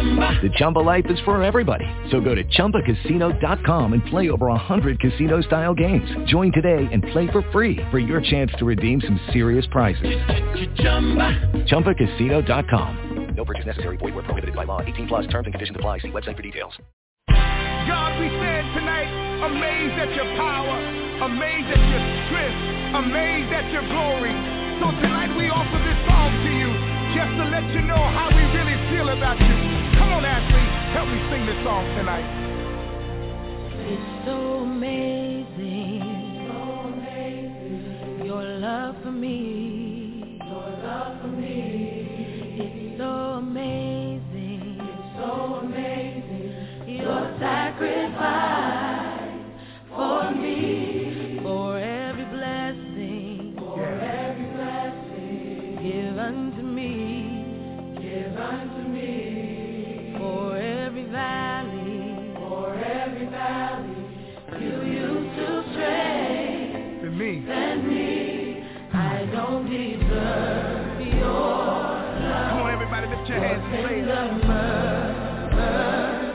The Chumba life is for everybody. So go to ChumbaCasino.com and play over 100 casino-style games. Join today and play for free for your chance to redeem some serious prizes. ChumbaCasino.com. No purchase necessary. Void were prohibited by law. 18 plus terms and conditions apply. See website for details. God, we stand tonight amazed at your power, amazed at your strength, amazed at your glory. So tonight we offer this song to you just to let you know how we really feel about you. Come on, Ashley, help me sing this song tonight. It's so amazing. Your love for me, your love for me. It's so amazing, it's so amazing. Your sacrifice for me, for every blessing, for every blessing. Give unto me, give unto me, come on, everybody, lift your hands and say it. love.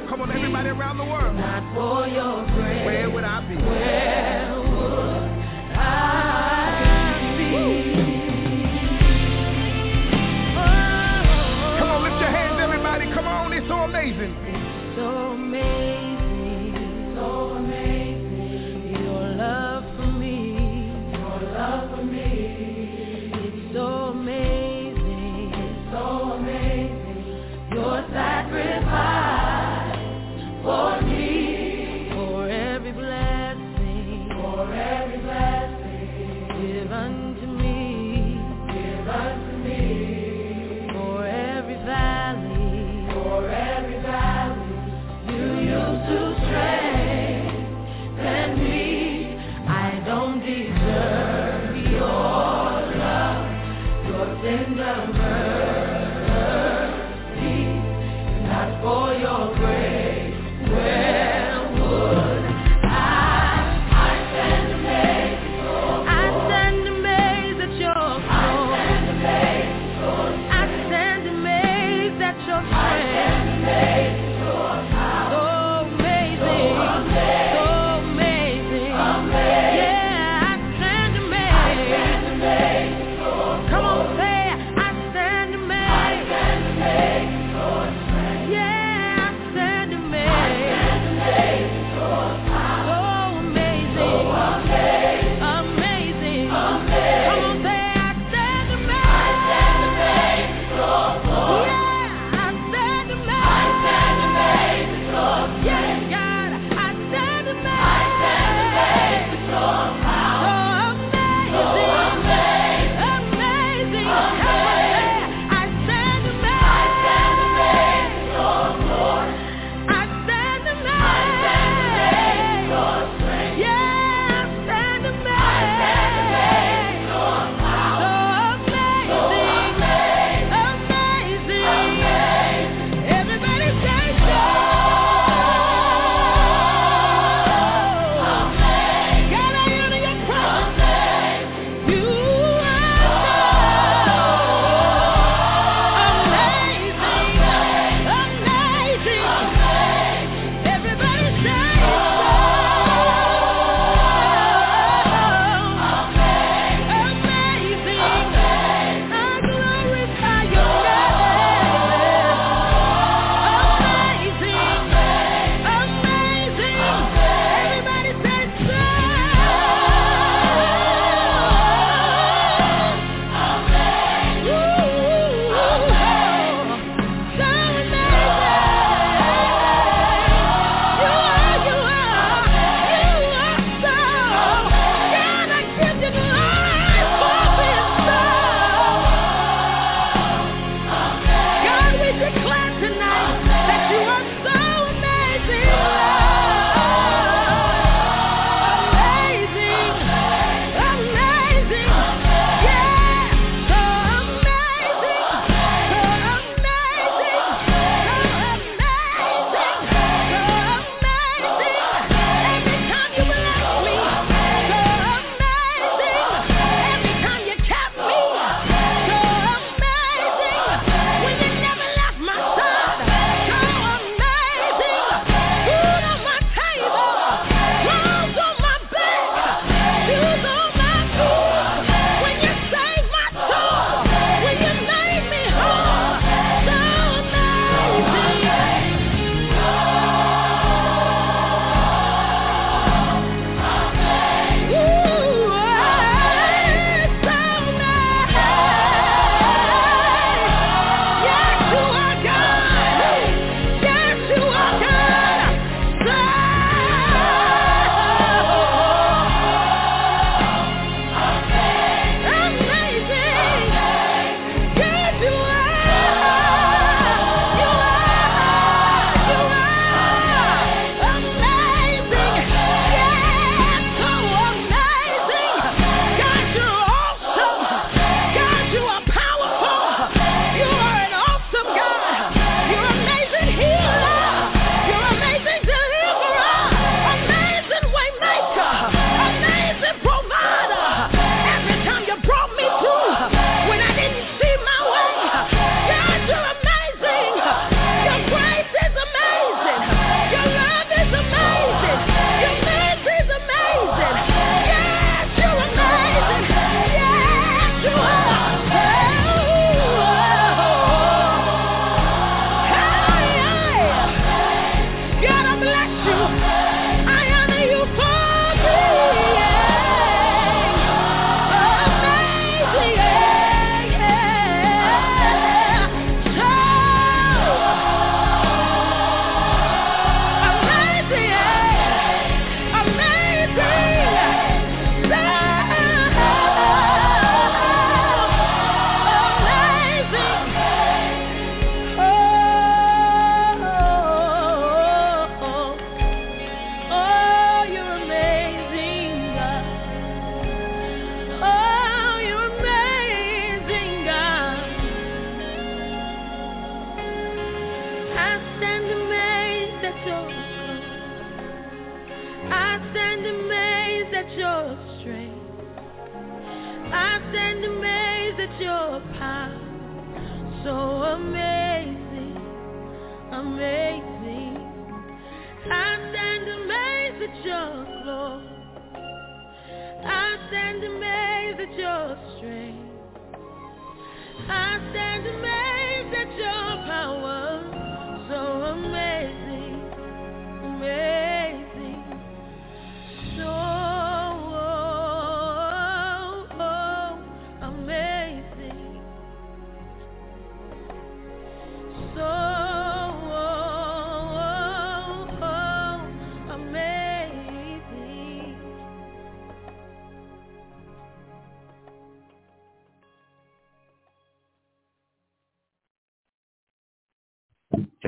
Come on, everybody around the world. Not for your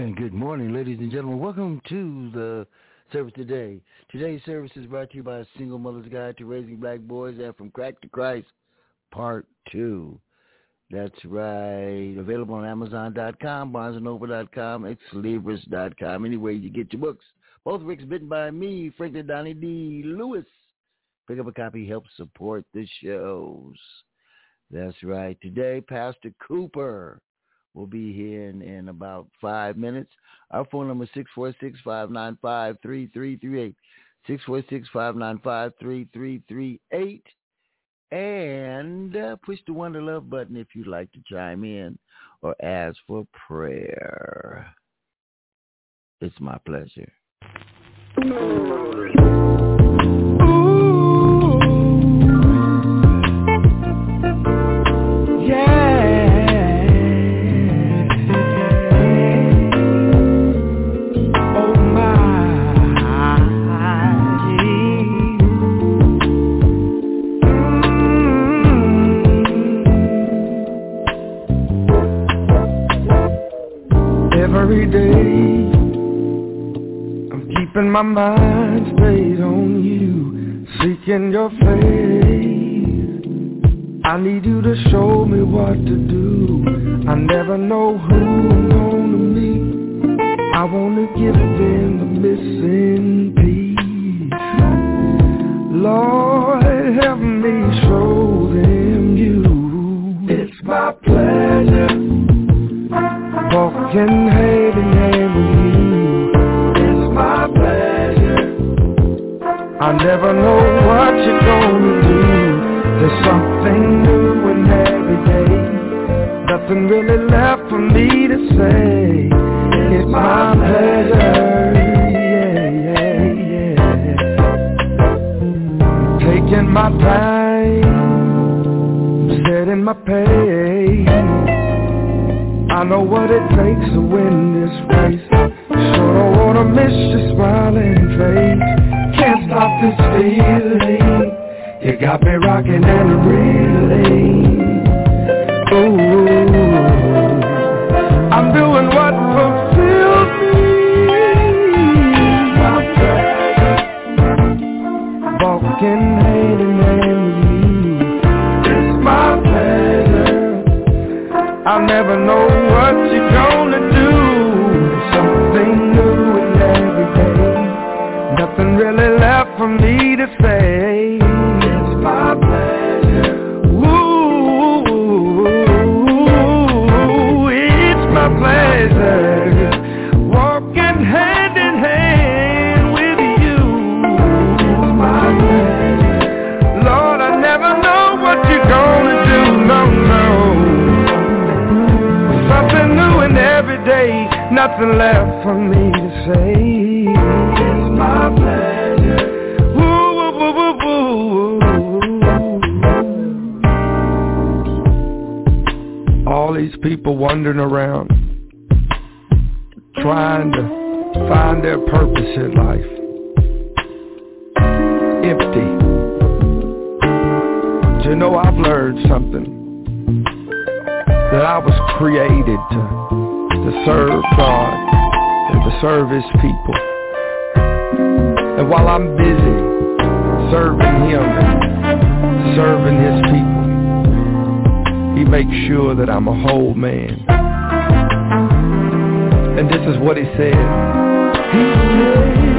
And good morning, ladies and gentlemen. Welcome to the service today. Today's service is brought to you by a Single Mother's Guide to Raising Black Boys and From Crack to Christ, Part 2. That's right. Available on Amazon.com, BarnesandNoble.com, Xlibris.com, anywhere you get your books. Both Ricks bitten by me, Franklin Donnie D. Lewis. Pick up a copy, help support the shows. That's right. Today, Pastor Cooper will be here in, in about five minutes. Our phone number is 646-595-3338. 646-595-3338. And uh, push the Wonder love button if you'd like to chime in or ask for prayer. It's my pleasure. Keeping my mind stayed on you, seeking your face. I need you to show me what to do. I never know who I'm gonna meet. I wanna give them the missing piece. Lord, help me show them you. It's my pleasure walking hand in hand never know what you're gonna do. There's something new and every day. Nothing really left for me to say. It's my pleasure. Taking my time, setting my pace. I know what it takes to win this race. Sure don't wanna miss your smiling face. Stop this feeling. You got me rocking and reeling. Ooh, I'm doing what fulfills me. Walking hand in hand with you. It's my pleasure. I'll never know what gonna do. For me to say. It's my pleasure. Ooh, it's my pleasure. Walking hand in hand with you. It's my pleasure. Lord, I never know what you're gonna do. No, no. Something new and every day, nothing left for me to say. People wandering around, trying to find their purpose in life. Empty. But you know, I've learned something that I was created to, to serve God and to serve His people. And while I'm busy serving Him serving His people, He makes sure that I'm a whole man. And this is what He said. He said,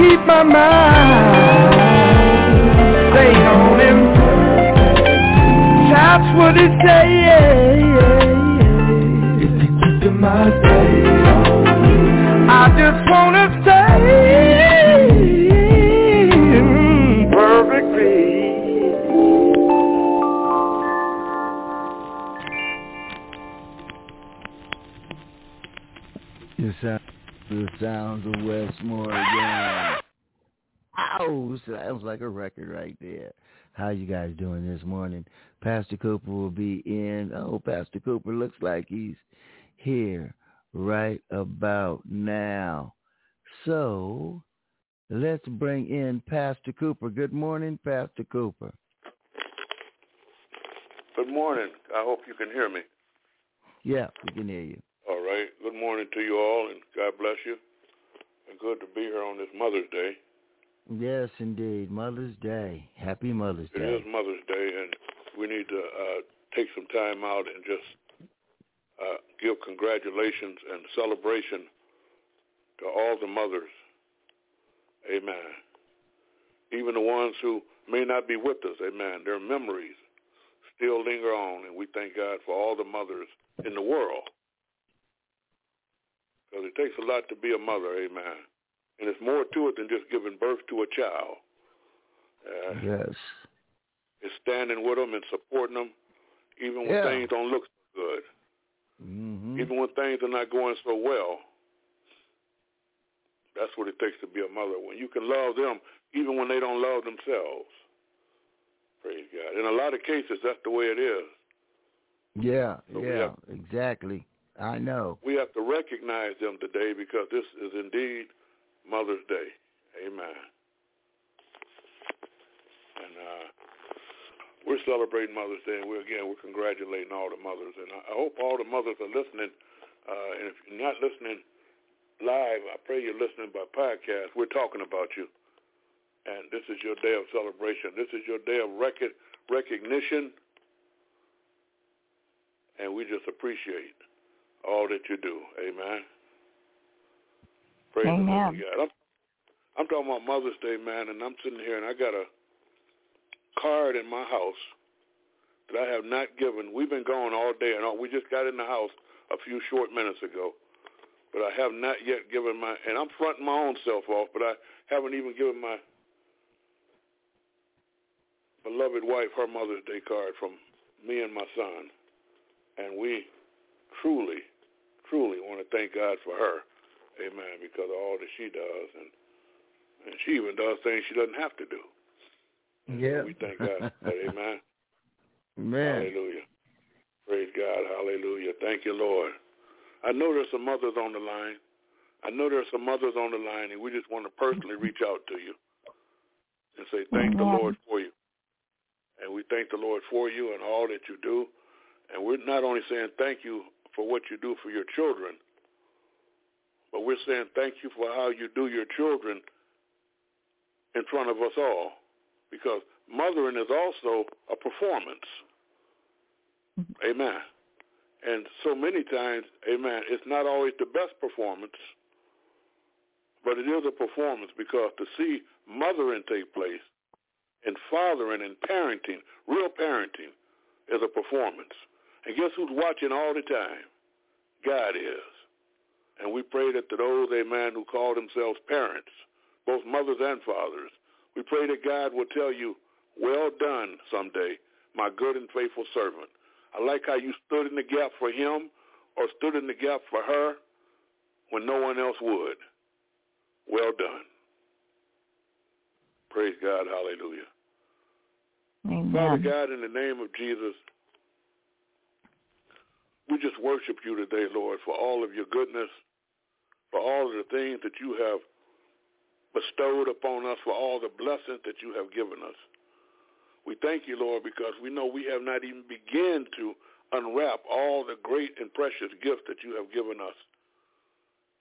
keep my mind stayed on him. That's what it says. How you guys doing this morning? Pastor Cooper will be in. Oh, Pastor Cooper looks like he's here right about now. So let's bring in Pastor Cooper. Good morning, Pastor Cooper. Good morning. I hope you can hear me. Yeah, we can hear you. All right. Good morning to you all, and God bless you. And good to be here on this Mother's Day. Yes, indeed. Mother's Day. Happy Mother's It Day. is Mother's Day, and we need to uh, take some time out and just uh, give congratulations and celebration to all the mothers. Amen. Even the ones who may not be with us. Amen. Their memories still linger on, and we thank God for all the mothers in the world. Because it takes a lot to be a mother. Amen. And it's more to it than just giving birth to a child. Uh, Yes. It's standing with them and supporting them, even when Yeah. things don't look so good, hmm even when things are not going so well. That's what it takes to be a mother. When you can love them, even when they don't love themselves. Praise God. In a lot of cases, that's the way it is. Yeah, So yeah, exactly. I know. We have to recognize them today because this is indeed Mother's Day. Amen. And uh, we're celebrating Mother's Day, and we're again we're congratulating all the mothers. And I I hope all the mothers are listening. Uh, and if you're not listening live, I pray you're listening by podcast. We're talking about you, and this is your day of celebration. This is your day of rec- recognition, and we just appreciate all that you do. Amen. Praise the Lord Amen. God. I'm, I'm talking about Mother's Day, man, and I'm sitting here and I got a card in my house that I have not given. We've been gone all day, and all, we just got in the house a few short minutes ago. But I have not yet given my, and I'm fronting my own self off, but I haven't even given my beloved wife her Mother's Day card from me and my son. And we truly, truly want to thank God for her. Amen. Because of all that she does. And, and she even does things she doesn't have to do. Yeah. We thank God for that. Amen. Man. Hallelujah. Praise God. Hallelujah. Thank you, Lord. I know there's some mothers on the line. I know there's some mothers on the line, and we just want to personally reach out to you and say thank the Lord for you. And we thank the Lord for you and all that you do. And we're not only saying thank you for what you do for your children, but we're saying thank you for how you do your children in front of us all. Because mothering is also a performance. Mm-hmm. Amen. And so many times, amen, it's not always the best performance, but it is a performance because to see mothering take place and fathering and parenting, real parenting, is a performance. And guess who's watching all the time? God is. And we pray that to those, amen, who call themselves parents, both mothers and fathers, we pray that God will tell you, well done someday, my good and faithful servant. I like how you stood in the gap for him or stood in the gap for her when no one else would. Well done. Praise God. Hallelujah. Amen. Father God, in the name of Jesus, we just worship you today, Lord, for all of your goodness, for all of the things that you have bestowed upon us, for all the blessings that you have given us. We thank you, Lord, because we know we have not even begun to unwrap all the great and precious gifts that you have given us.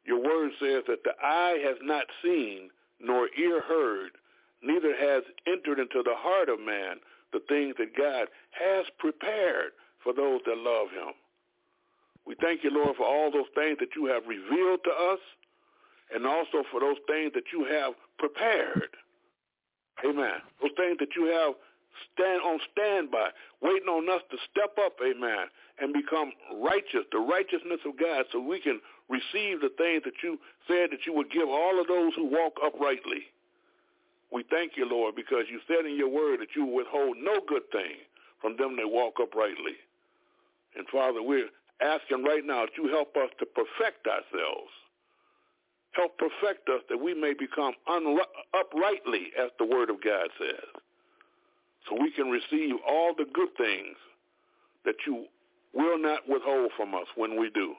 Your word says that the eye has not seen, nor ear heard, neither has entered into the heart of man the things that God has prepared for those that love him. We thank you, Lord, for all those things that you have revealed to us and also for those things that you have prepared. Amen. Those things that you have stand on standby, waiting on us to step up, amen, and become righteous, the righteousness of God, so we can receive the things that you said that you would give all of those who walk uprightly. We thank you, Lord, because you said in your word that you withhold no good thing from them that walk uprightly. And Father, we're asking right now that you help us to perfect ourselves. Help perfect us that we may become uprightly, as the word of God says so we can receive all the good things that you will not withhold from us when we do.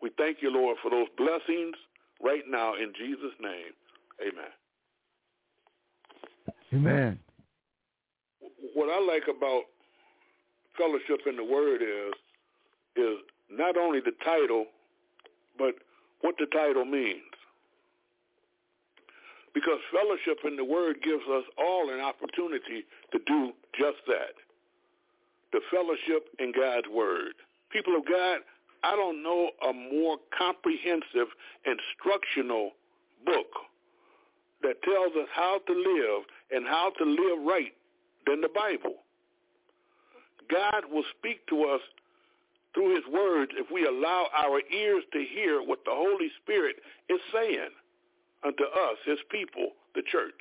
We thank you, Lord, for those blessings right now in Jesus' name. Amen. Amen. What I like about fellowship in the Word is is not only the title, but what the title means. Because fellowship in the Word gives us all an opportunity to do just that. The fellowship in God's Word. People of God, I don't know a more comprehensive instructional book that tells us how to live and how to live right than the Bible. God will speak to us through his words if we allow our ears to hear what the Holy Spirit is saying unto us, his people, the church.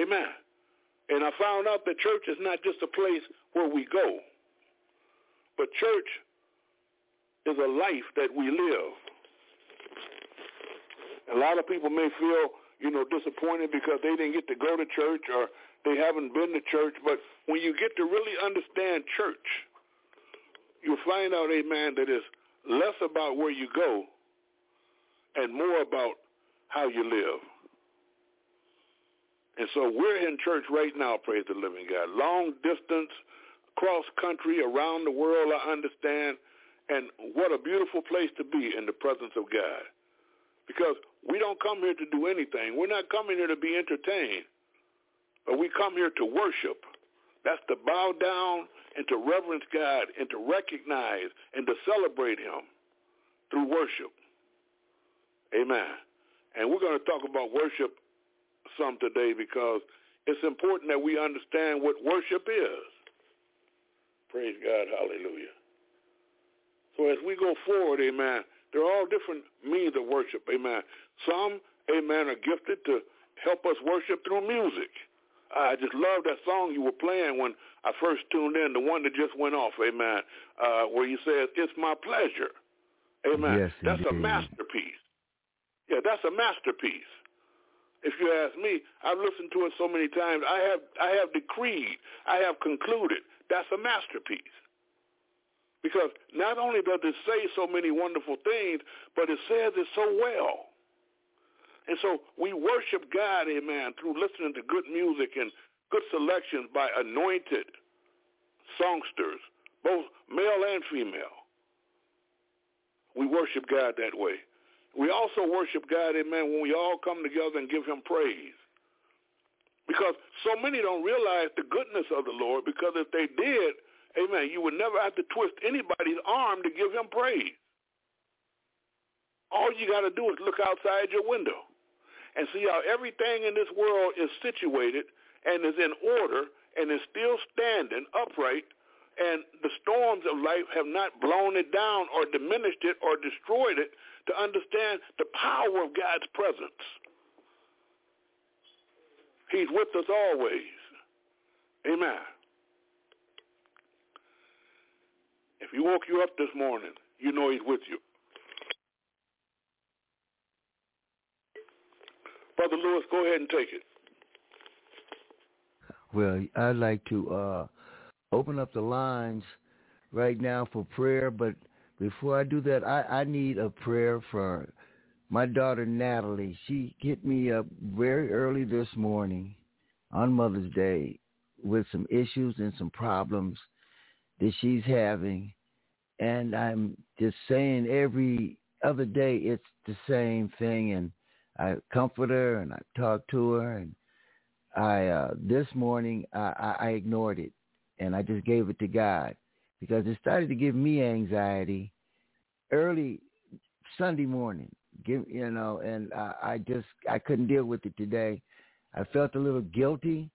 Amen. And I found out that church is not just a place where we go, but church is a life that we live. A lot of people may feel, you know, disappointed because they didn't get to go to church or they haven't been to church. But when you get to really understand church, you'll find out, amen, that it's less about where you go and more about how you live. And so we're in church right now, praise the living God. Long distance, cross country, around the world, I understand. And what a beautiful place to be in the presence of God. Because we don't come here to do anything. We're not coming here to be entertained. But we come here to worship. That's to bow down and to reverence God and to recognize and to celebrate him through worship. Amen. And we're going to talk about worship some today because it's important that we understand what worship is. Praise God. Hallelujah. So as we go forward, amen, there are all different means of worship, amen. Some, amen, are gifted to help us worship through music. I just love that song you were playing when I first tuned in, the one that just went off, amen, uh, where you said, it's my pleasure. Amen. Yes, That's indeed. a masterpiece. Yeah, that's a masterpiece. If you ask me, I've listened to it so many times. I have I have decreed, I have concluded that's a masterpiece. Because not only does it say so many wonderful things, but it says it so well. And so we worship God, amen, through listening to good music and good selections by anointed songsters, both male and female. We worship God that way. We also worship God, amen, when we all come together and give him praise. Because so many don't realize the goodness of the Lord because if they did, amen, you would never have to twist anybody's arm to give him praise. All you got to do is look outside your window and see how everything in this world is situated and is in order and is still standing upright and the storms of life have not blown it down or diminished it or destroyed it to understand the power of God's presence. He's with us always. Amen. If he woke you up this morning, you know he's with you. Brother Lewis, go ahead and take it. Well, I'd like to uh, open up the lines right now for prayer, but before I do that, I, I need a prayer for my daughter Natalie. She hit me up very early this morning on Mother's Day with some issues and some problems that she's having. And I'm just saying every other day it's the same thing and I comfort her and I talk to her and I uh this morning I, I, I ignored it and I just gave it to God because it started to give me anxiety early Sunday morning. give you know, and I, I just I couldn't deal with it today. I felt a little guilty,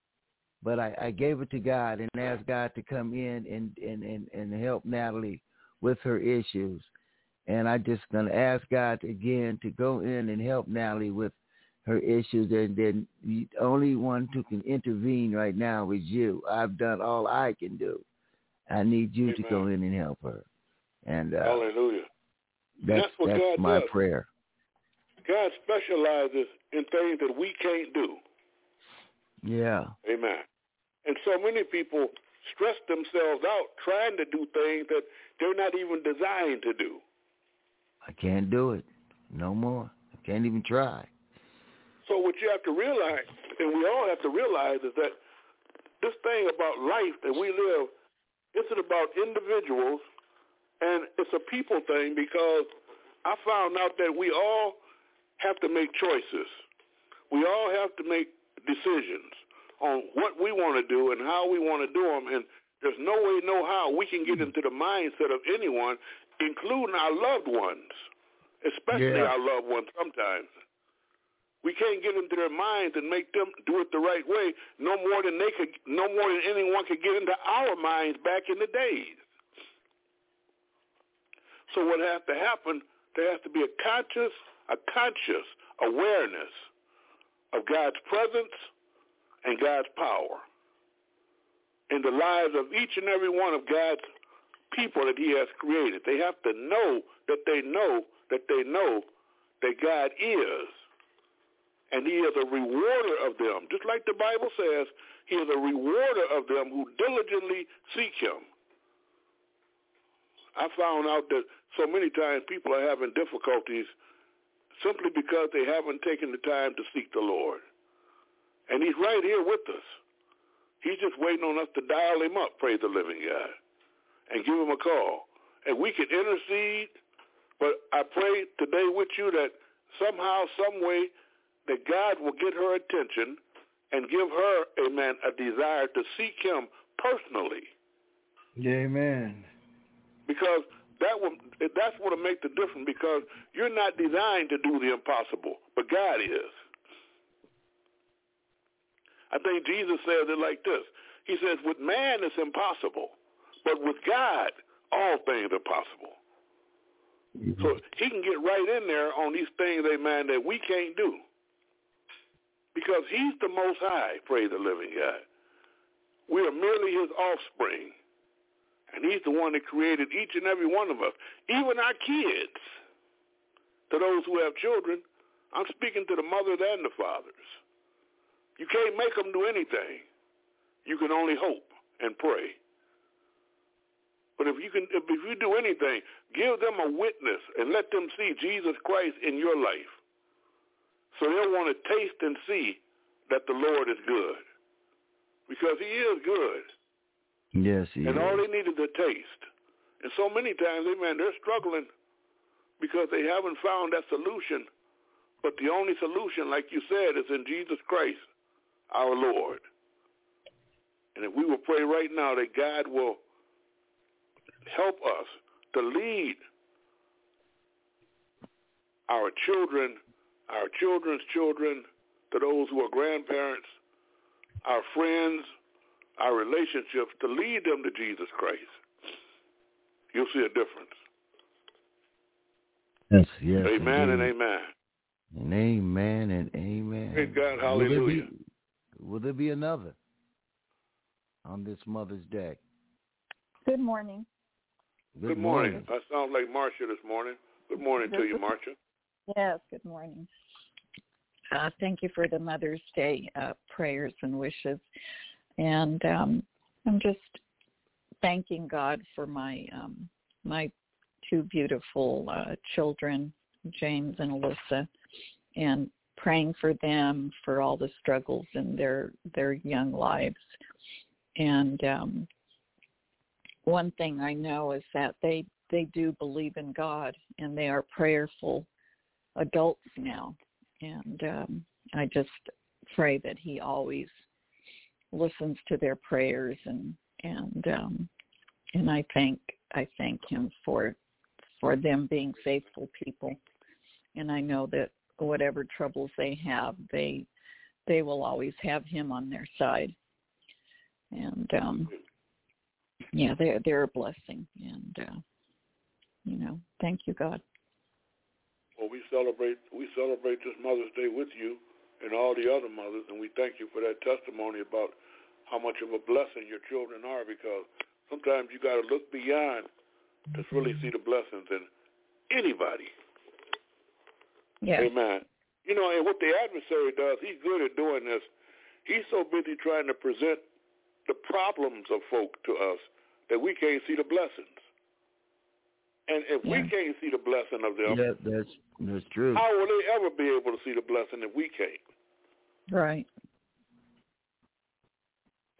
but I, I gave it to God and asked God to come in and and and, and help Natalie with her issues. And I just gonna ask God again to go in and help Natalie with her issues. And then the only one who can intervene right now is you. I've done all I can do. I need you Amen. to go in and help her. And uh, Hallelujah. that's That's what that's God my does. prayer. God specializes in things that we can't do. Yeah. Amen. And so many people stress themselves out trying to do things that they're not even designed to do. I can't do it. No more. I can't even try. So what you have to realize, and we all have to realize, is that this thing about life that we live isn't about individuals, and it's a people thing because I found out that we all have to make choices. We all have to make decisions on what we want to do and how we want to do them, and there's no way, no how we can get into the mindset of anyone, including our loved ones, especially Yeah. our loved ones sometimes. We can't get into their minds and make them do it the right way, no more than they could, no more than anyone could get into our minds back in the days. So what has to happen? There has to be a conscious, a conscious awareness of God's presence and God's power in the lives of each and every one of God's people that he has created. They have to know that they know that they know that God is. And he is a rewarder of them. Just like the Bible says, he is a rewarder of them who diligently seek him. I found out that so many times people are having difficulties simply because they haven't taken the time to seek the Lord. And he's right here with us. He's just waiting on us to dial him up, praise the living God, and give him a call. And we can intercede, but I pray today with you that somehow, some way, that God will get her attention and give her, amen, a desire to seek him personally. Amen. Because that will, that's what will make the difference because you're not designed to do the impossible, but God is. I think Jesus says it like this. He says, with man it's impossible, but with God all things are possible. Mm-hmm. So he can get right in there on these things, amen, that we can't do. Because he's the most high, praise the living God. We are merely his offspring. And he's the one that created each and every one of us, even our kids. To those who have children, I'm speaking to the mothers and the fathers. You can't make them do anything. You can only hope and pray. But if you can, if you do anything, give them a witness and let them see Jesus Christ in your life. So they'll want to taste and see that the Lord is good. Because he is good. Yes, he and is. all they need is a taste. And so many times, amen, they're struggling because they haven't found that solution. But the only solution, like you said, is in Jesus Christ, our Lord. And if we will pray right now that God will help us to lead our children, our children's children, to those who are grandparents, our friends, our relationships, to lead them to Jesus Christ, you'll see a difference. Yes, yes. amen and indeed. amen. And amen and amen. Praise God, Will there hallelujah. be, will there be another on this Mother's Day? Good morning. Good, morning. I sound like Marcia this morning. Good morning to you, Marcia. Yes, good morning. Uh, thank you for the Mother's Day uh, prayers and wishes. And um, I'm just thanking God for my um, my two beautiful uh, children, James and Alyssa, and praying for them for all the struggles in their their young lives. And um, one thing I know is that they they do believe in God and they are prayerful adults now. And um, I just pray that He always listens to their prayers and and um, and I thank I thank Him for for them being faithful people. and I know that whatever troubles they have, they they will always have him on their side. And um yeah, they're they're a blessing and uh you know, thank you God. Well we celebrate we celebrate this Mother's Day with you and all the other mothers and we thank you for that testimony about how much of a blessing your children are because sometimes you gotta look beyond to really see the blessings in anybody. Yeah. Amen. You know, and what the adversary does, he's good at doing this. He's so busy trying to present the problems of folk to us that we can't see the blessings. And if Yeah. we can't see the blessing of them, Yeah, that's that's true. how will they ever be able to see the blessing if we can't? Right.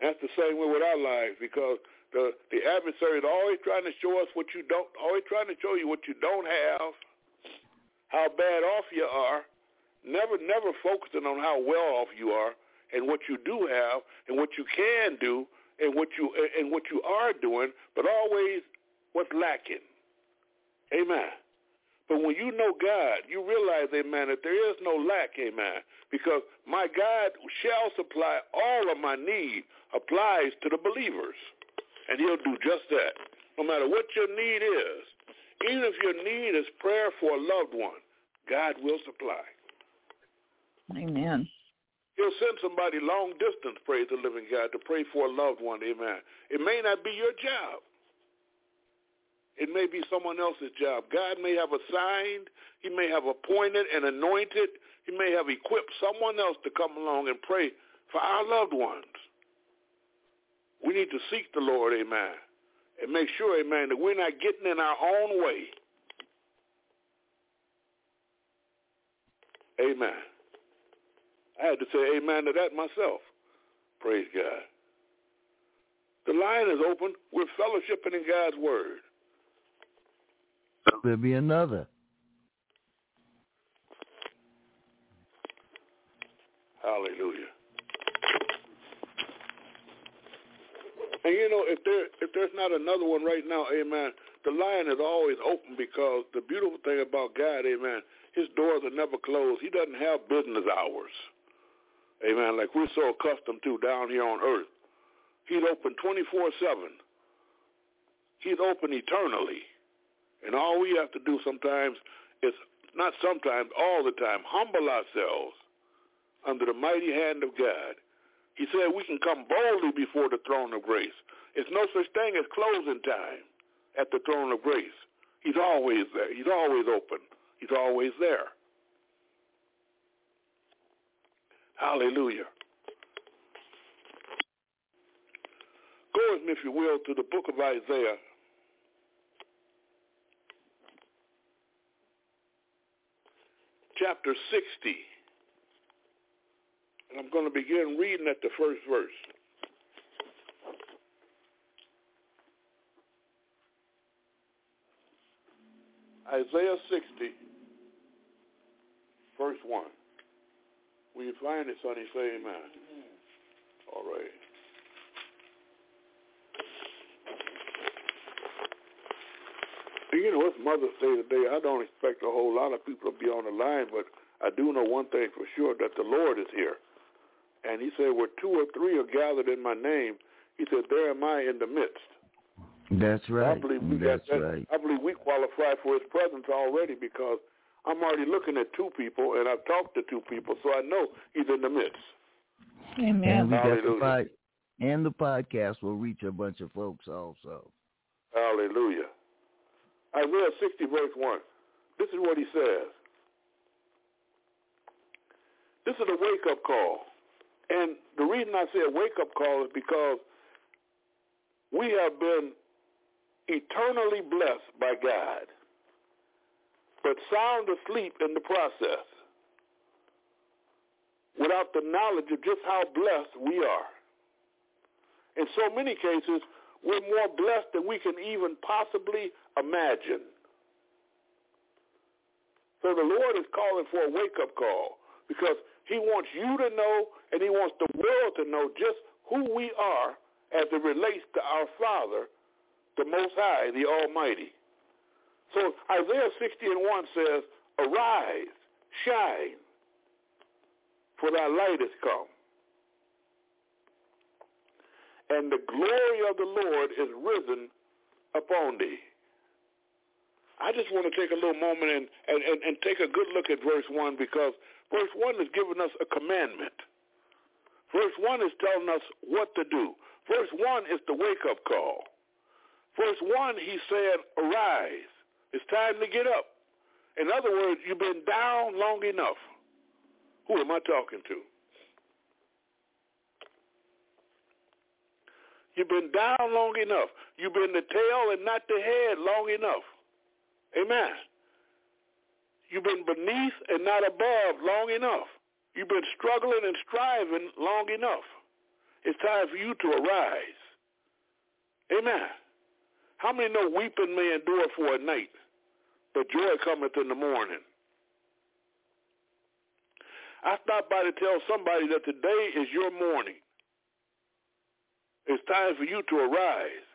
That's the same way with our lives because the the adversary is always trying to show us what you don't, always trying to show you what you don't have, how bad off you are, never never focusing on how well off you are and what you do have and what you can do and what you and what you are doing, but always what's lacking. Amen. But when you know God, you realize, amen, that there is no lack, amen, because my God shall supply all of my need applies to the believers. And he'll do just that. No matter what your need is, even if your need is prayer for a loved one, God will supply. Amen. He'll send somebody long distance, praise the living God, to pray for a loved one, amen. It may not be your job. It may be someone else's job. God may have assigned, he may have appointed and anointed, he may have equipped someone else to come along and pray for our loved ones. We need to seek the Lord, amen, and make sure, amen, that we're not getting in our own way. Amen. I had to say amen to that myself. Praise God. The line is open. We're fellowshipping in God's word. There'll be another. Hallelujah. And you know, if there if there's not another one right now, amen, the line is always open because the beautiful thing about God, amen, his doors are never closed. He doesn't have business hours. Amen. Like we're so accustomed to down here on earth. He's open 24-7. He's open eternally. And all we have to do sometimes is, not sometimes, all the time, humble ourselves under the mighty hand of God. He said we can come boldly before the throne of grace. It's no such thing as closing time at the throne of grace. He's always there. He's always open. He's always there. Hallelujah. Go with me, if you will, to the book of Isaiah. Chapter 60. And I'm going to begin reading at the first verse. Isaiah 60, verse 1. When you find it, sonny, say amen. All right. You know, it's Mother's Day today. I don't expect a whole lot of people to be on the line, but I do know one thing for sure, that the Lord is here. And he said, where two or three are gathered in my name, he said, there am I in the midst. That's right. I believe we That's got that. right. I believe we qualify for his presence already because I'm already looking at two people and I've talked to two people, so I know he's in the midst. Amen. And we got the pod, and the podcast will reach a bunch of folks also. Hallelujah. Isaiah 60 verse 1. This is what he says. This is a wake-up call. And the reason I say a wake-up call is because we have been eternally blessed by God, but sound asleep in the process without the knowledge of just how blessed we are. In so many cases, we're more blessed than we can even possibly imagine. So the Lord is calling for a wake-up call because he wants you to know and he wants the world to know just who we are as it relates to our Father, the Most High, the Almighty. So Isaiah 60 and 1 says, Arise, shine, for thy light is come. And the glory of the Lord is risen upon thee. I just want to take a little moment and, and, and, and take a good look at verse 1 because verse 1 is giving us a commandment. Verse 1 is telling us what to do. Verse 1 is the wake-up call. Verse 1, he said, arise. It's time to get up. In other words, you've been down long enough. Who am I talking to? You've been down long enough. You've been the tail and not the head long enough. Amen. You've been beneath and not above long enough. You've been struggling and striving long enough. It's time for you to arise. Amen. How many know weeping may endure for a night, but joy cometh in the morning? I stop by to tell somebody that today is your morning. It's time for you to arise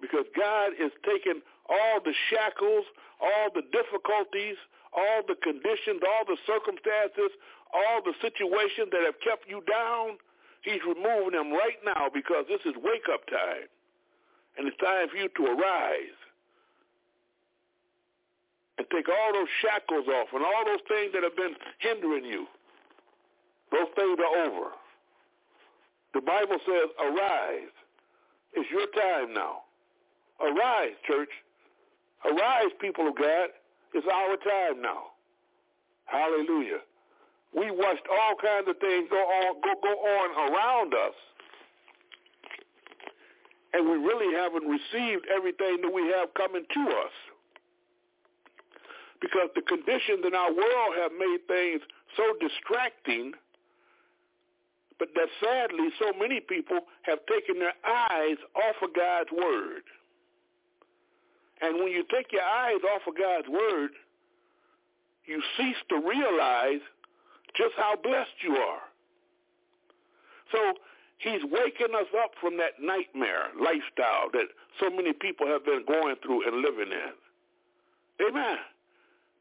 because God is taking all the shackles, all the difficulties, all the conditions, all the circumstances, all the situations that have kept you down. He's removing them right now because this is wake-up time. And it's time for you to arise and take all those shackles off and all those things that have been hindering you. Those things are over. The Bible says, arise. It's your time now. Arise, church. Arise, people of God. It's our time now. Hallelujah. We watched all kinds of things go on go, go on around us. And we really haven't received everything that we have coming to us. Because the conditions in our world have made things so distracting, but that sadly so many people have taken their eyes off of God's word. And when you take your eyes off of God's word, you cease to realize just how blessed you are. So he's waking us up from that nightmare lifestyle that so many people have been going through and living in. Amen.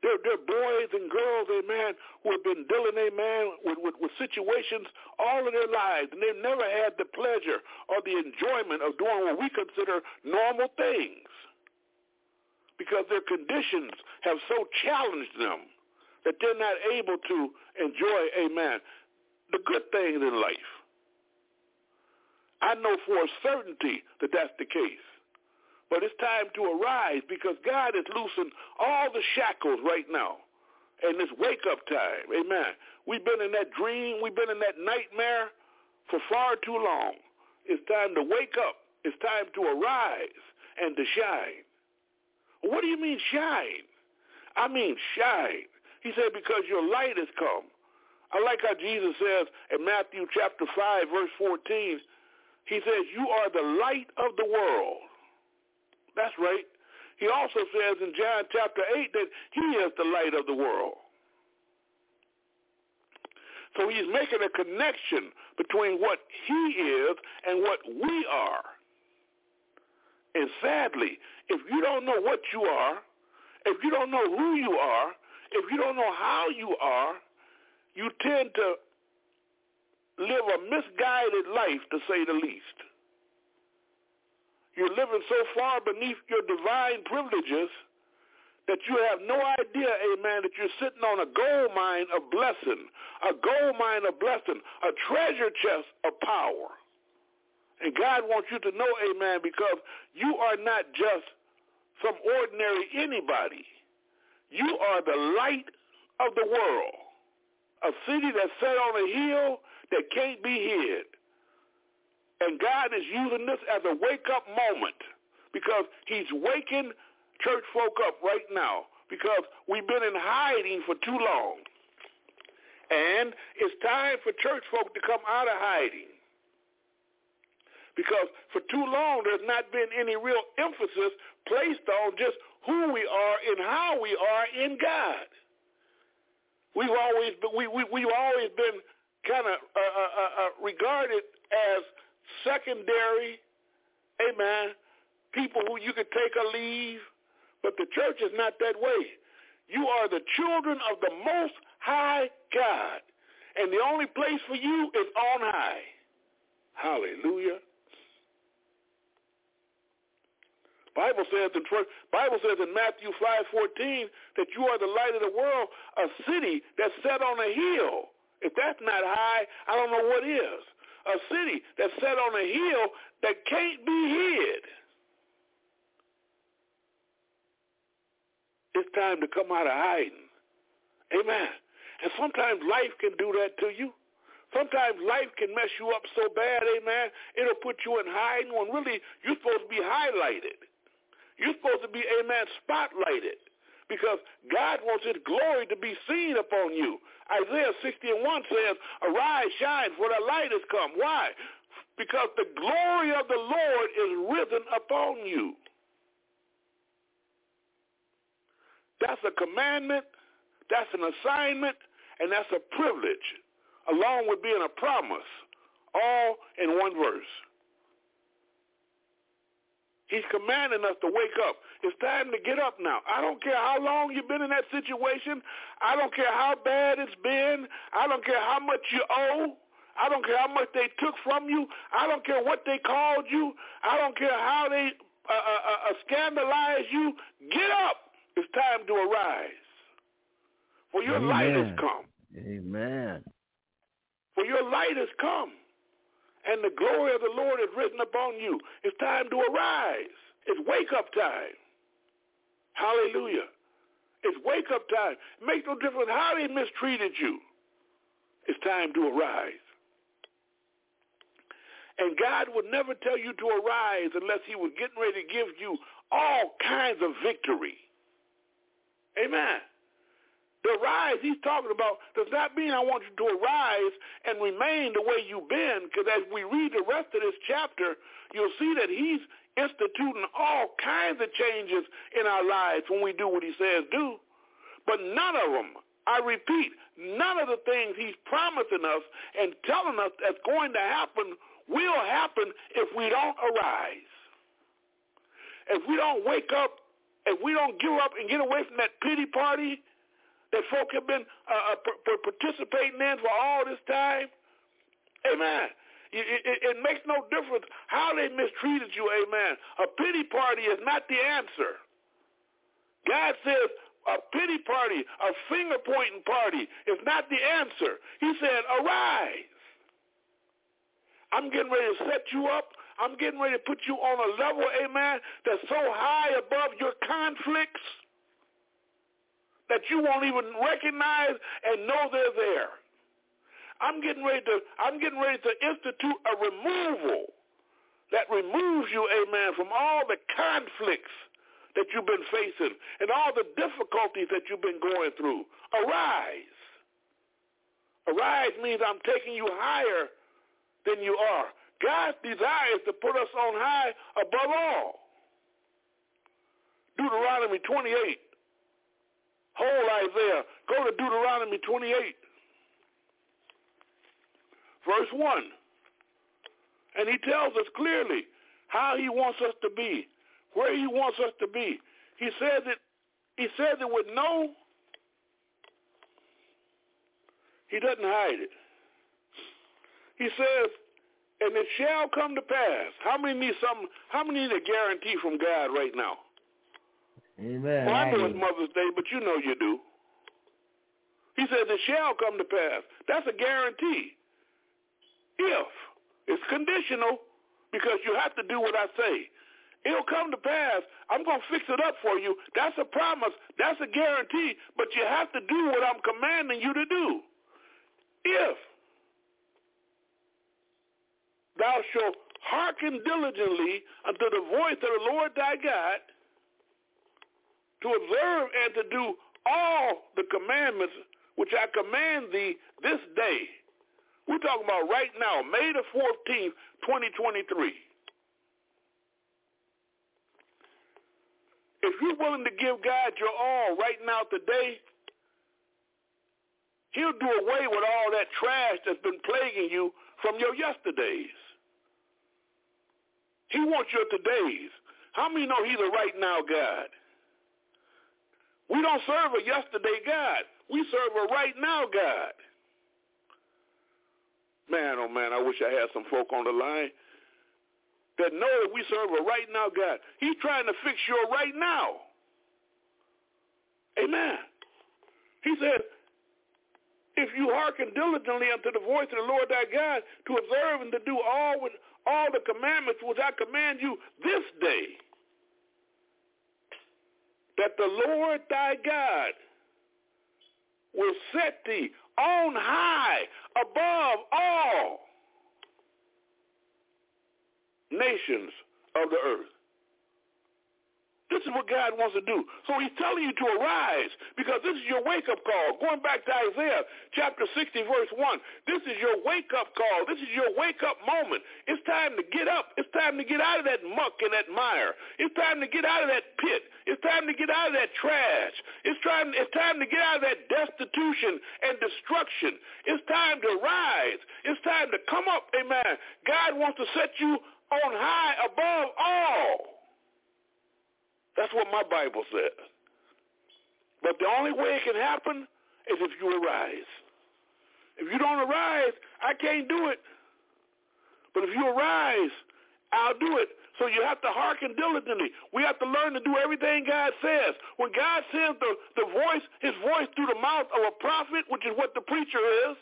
There are boys and girls, amen, who have been dealing, amen, with, with, with situations all of their lives, and they've never had the pleasure or the enjoyment of doing what we consider normal things because their conditions have so challenged them that they're not able to enjoy, amen, the good things in life. I know for a certainty that that's the case. But it's time to arise because God is loosening all the shackles right now. And it's wake-up time. Amen. We've been in that dream. We've been in that nightmare for far too long. It's time to wake up. It's time to arise and to shine. What do you mean shine? I mean shine. He said, because your light has come. I like how Jesus says in Matthew chapter 5, verse 14, he says, you are the light of the world. That's right. He also says in John chapter 8 that he is the light of the world. So he's making a connection between what he is and what we are. And sadly, if you don't know what you are, if you don't know who you are, if you don't know how you are, you tend to live a misguided life, to say the least. You're living so far beneath your divine privileges that you have no idea, amen, that you're sitting on a gold mine of blessing, a gold mine of blessing, a treasure chest of power. And God wants you to know, amen, because you are not just some ordinary anybody. You are the light of the world. A city that's set on a hill that can't be hid. And God is using this as a wake-up moment because he's waking church folk up right now because we've been in hiding for too long. And it's time for church folk to come out of hiding because for too long there's not been any real emphasis placed on just who we are and how we are in God. We've always been, we, we, we've always been kind of uh, uh, uh, uh, regarded as secondary, amen, people who you could take or leave, but the church is not that way. You are the children of the Most High God. And the only place for you is on high. Hallelujah. Bible says in Bible says in Matthew 5:14 that you are the light of the world, a city that's set on a hill. If that's not high, I don't know what is. A city that's set on a hill that can't be hid. It's time to come out of hiding. Amen. And sometimes life can do that to you. Sometimes life can mess you up so bad, amen, it'll put you in hiding when really you're supposed to be highlighted. You're supposed to be, amen, spotlighted because God wants his glory to be seen upon you. Isaiah 60 and 1 says, Arise, shine, for the light has come. Why? Because the glory of the Lord is risen upon you. That's a commandment, that's an assignment, and that's a privilege, along with being a promise, all in one verse. He's commanding us to wake up. It's time to get up now. I don't care how long you've been in that situation. I don't care how bad it's been. I don't care how much you owe. I don't care how much they took from you. I don't care what they called you. I don't care how they uh, uh, uh, scandalized you. Get up. It's time to arise. For your Amen. light has come. Amen. For your light has come and the glory of the Lord is written upon you. It's time to arise. It's wake-up time. Hallelujah. It's wake-up time. It makes no difference how they mistreated you. It's time to arise. And God would never tell you to arise unless he was getting ready to give you all kinds of victory. Amen. The rise he's talking about does not mean I want you to arise and remain the way you've been, because as we read the rest of this chapter, you'll see that he's instituting all kinds of changes in our lives when we do what he says do. But none of them, I repeat, none of the things he's promising us and telling us that's going to happen will happen if we don't arise. If we don't wake up, if we don't give up and get away from that pity party that folk have been uh, p- participating in for all this time. Amen. It, it, it, makes no difference how they mistreated you. Amen. A pity party is not the answer. God says a pity party, a finger pointing party is not the answer. He said, arise. I'm getting ready to set you up. I'm getting ready to put you on a level, amen, that's so high above your conflicts that you won't even recognize and know they're there. I'm getting ready to I'm getting ready to institute a removal that removes you, amen, from all the conflicts that you've been facing and all the difficulties that you've been going through. Arise. Arise means I'm taking you higher than you are. God's desire is to put us on high above all. Deuteronomy 28 whole Isaiah. Go to Deuteronomy 28, verse 1. And he tells us clearly how he wants us to be, where he wants us to be. He says it, he says it with no, he doesn't hide it. He says, and it shall come to pass. How many need some, how many need a guarantee from God right now? Amen. Well, I know it's Mother's Day, but you know you do. He says it shall come to pass. That's a guarantee. If. It's conditional because you have to do what I say. It'll come to pass. I'm going to fix it up for you. That's a promise. That's a guarantee. But you have to do what I'm commanding you to do. If thou shalt hearken diligently unto the voice of the Lord thy God, to observe and to do all the commandments which I command thee this day. We're talking about right now, May the 14th, 2023. If you're willing to give God your all right now today, he'll do away with all that trash that's been plaguing you from your yesterdays. He wants your todays. How many know he's a right now God? We don't serve a yesterday God. We serve a right now God. Man, oh man, I wish I had some folk on the line that know that we serve a right now God. He's trying to fix your right now. Amen. He said, if you hearken diligently unto the voice of the Lord thy God to observe and to do all with all the commandments which I command you this day, that the Lord thy God will set thee on high above all nations of the earth. This is what God wants to do. So he's telling you to arise because this is your wake-up call. Going back to Isaiah chapter 60, verse 1. This is your wake-up call. This is your wake-up moment. It's time to get up. It's time to get out of that muck and that mire. It's time to get out of that pit. It's time to get out of that trash. It's time, it's time to get out of that destitution and destruction. It's time to rise. It's time to come up. Amen. God wants to set you on high above all. That's what my Bible says. But the only way it can happen is if you arise. If you don't arise, I can't do it. But if you arise, I'll do it. So you have to hearken diligently. We have to learn to do everything God says. When God sends the, the voice, his voice through the mouth of a prophet, which is what the preacher is,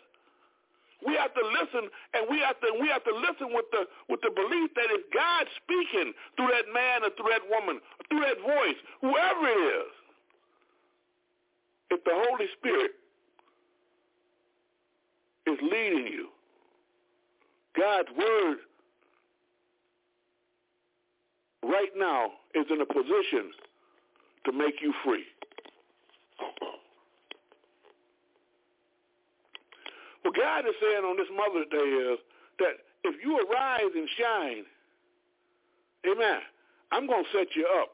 we have to listen, and we have to we have to listen with the with the belief that it's God speaking through that man or through that woman, through that voice, whoever it is. If the Holy Spirit is leading you, God's word right now is in a position to make you free. What God is saying on this Mother's Day is that if you arise and shine, amen, I'm going to set you up.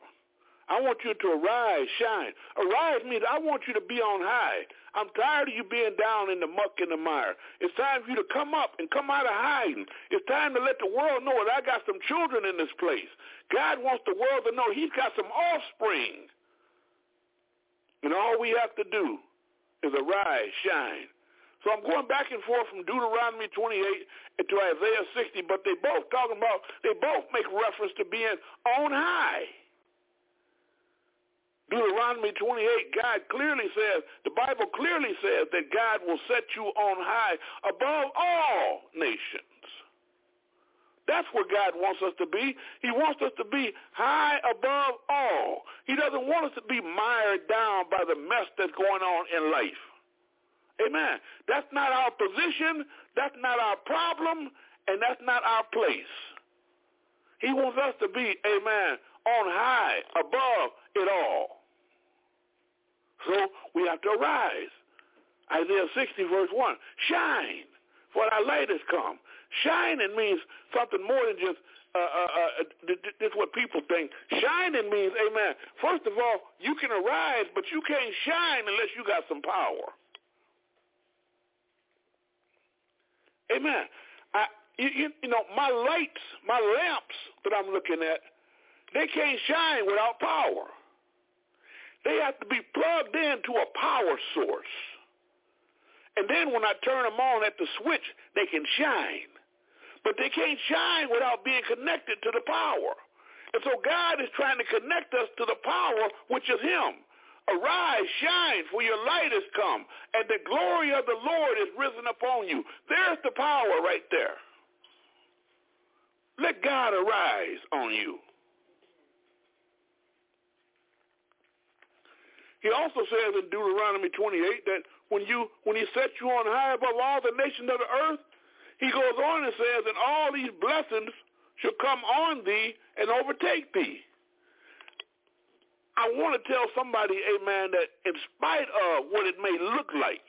I want you to arise, shine. Arise means I want you to be on high. I'm tired of you being down in the muck and the mire. It's time for you to come up and come out of hiding. It's time to let the world know that I got some children in this place. God wants the world to know he's got some offspring. And all we have to do is arise, shine. So I'm going back and forth from Deuteronomy 28 to Isaiah 60, but they both talking about, they both make reference to being on high. Deuteronomy 28, God clearly says, the Bible clearly says that God will set you on high above all nations. That's where God wants us to be. He wants us to be high above all. He doesn't want us to be mired down by the mess that's going on in life. Amen. That's not our position. That's not our problem. And that's not our place. He wants us to be, amen, on high, above it all. So we have to arise. Isaiah 60 verse 1. Shine, for thy light has come. Shining means something more than just uh, uh, uh, this what people think. Shining means, amen. First of all, you can arise, but you can't shine unless you got some power. Amen. I, you, you know, my lights, my lamps that I'm looking at, they can't shine without power. They have to be plugged into a power source. And then when I turn them on at the switch, they can shine. But they can't shine without being connected to the power. And so God is trying to connect us to the power, which is him. Arise, shine, for your light has come, and the glory of the Lord is risen upon you. There's the power right there. Let God arise on you. He also says in Deuteronomy 28 that when you when he sets you on high above all the nations of the earth, he goes on and says, and all these blessings shall come on thee and overtake thee. I want to tell somebody, amen, that in spite of what it may look like,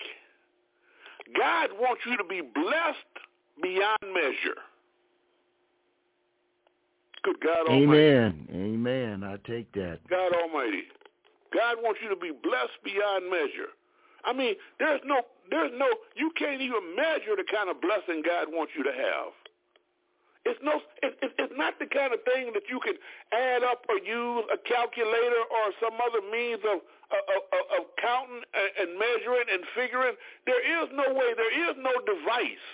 God wants you to be blessed beyond measure. Good God Almighty. Amen. Amen. I take that. God Almighty. God wants you to be blessed beyond measure. I mean, there's no, there's no, you can't even measure the kind of blessing God wants you to have. It's no. It, it, it's not the kind of thing that you can add up or use a calculator or some other means of of, of, of counting and measuring and figuring. There is no way. There is no device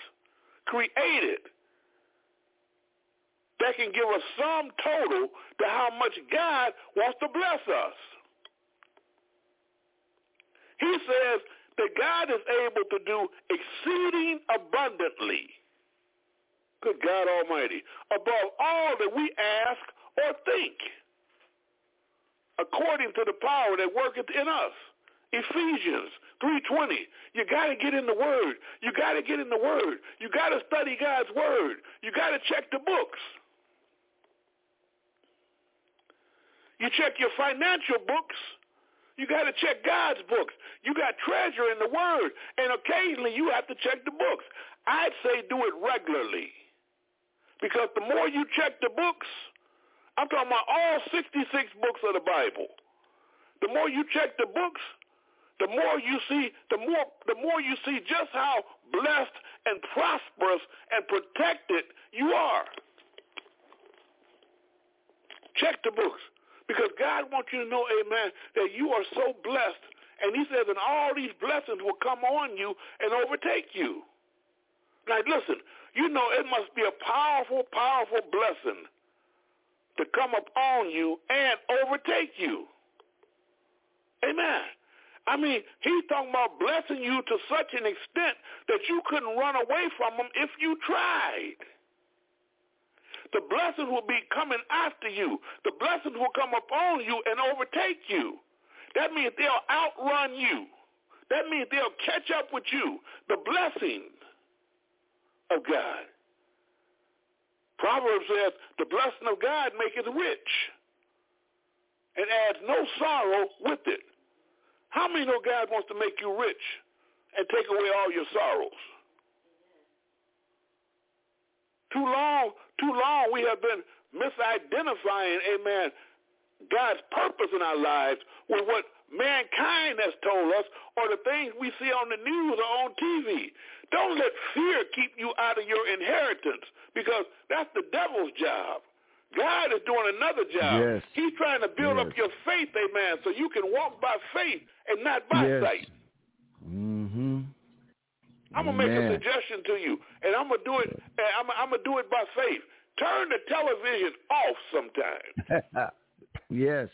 created that can give a sum total to how much God wants to bless us. He says that God is able to do exceeding abundantly good God Almighty, above all that we ask or think, according to the power that worketh in us. Ephesians 3.20. You got to get in the Word. You got to get in the Word. You got to study God's Word. You got to check the books. You check your financial books. You got to check God's books. You got treasure in the Word. And occasionally you have to check the books. I'd say do it regularly. Because the more you check the books, I'm talking about all 66 books of the Bible. The more you check the books, the more you see, the more the more you see just how blessed and prosperous and protected you are. Check the books. Because God wants you to know, amen, that you are so blessed. And he says, and all these blessings will come on you and overtake you. Now listen, you know it must be a powerful, powerful blessing to come upon you and overtake you. Amen. I mean, he's talking about blessing you to such an extent that you couldn't run away from him if you tried. The blessings will be coming after you. The blessings will come upon you and overtake you. That means they'll outrun you. That means they'll catch up with you. The blessings of God. Proverbs says, the blessing of God maketh rich and adds no sorrow with it. How many know God wants to make you rich and take away all your sorrows? Too long, too long we have been misidentifying, amen, God's purpose in our lives with what mankind has told us or the things we see on the news or on TV. Don't let fear keep you out of your inheritance because that's the devil's job. God is doing another job. Yes. He's trying to build yes. up your faith, amen, so you can walk by faith and not by yes. sight. Mm-hmm. I'm gonna make a suggestion to you, and I'm gonna do it. I'm, I'm gonna do it by faith. Turn the television off sometime. yes.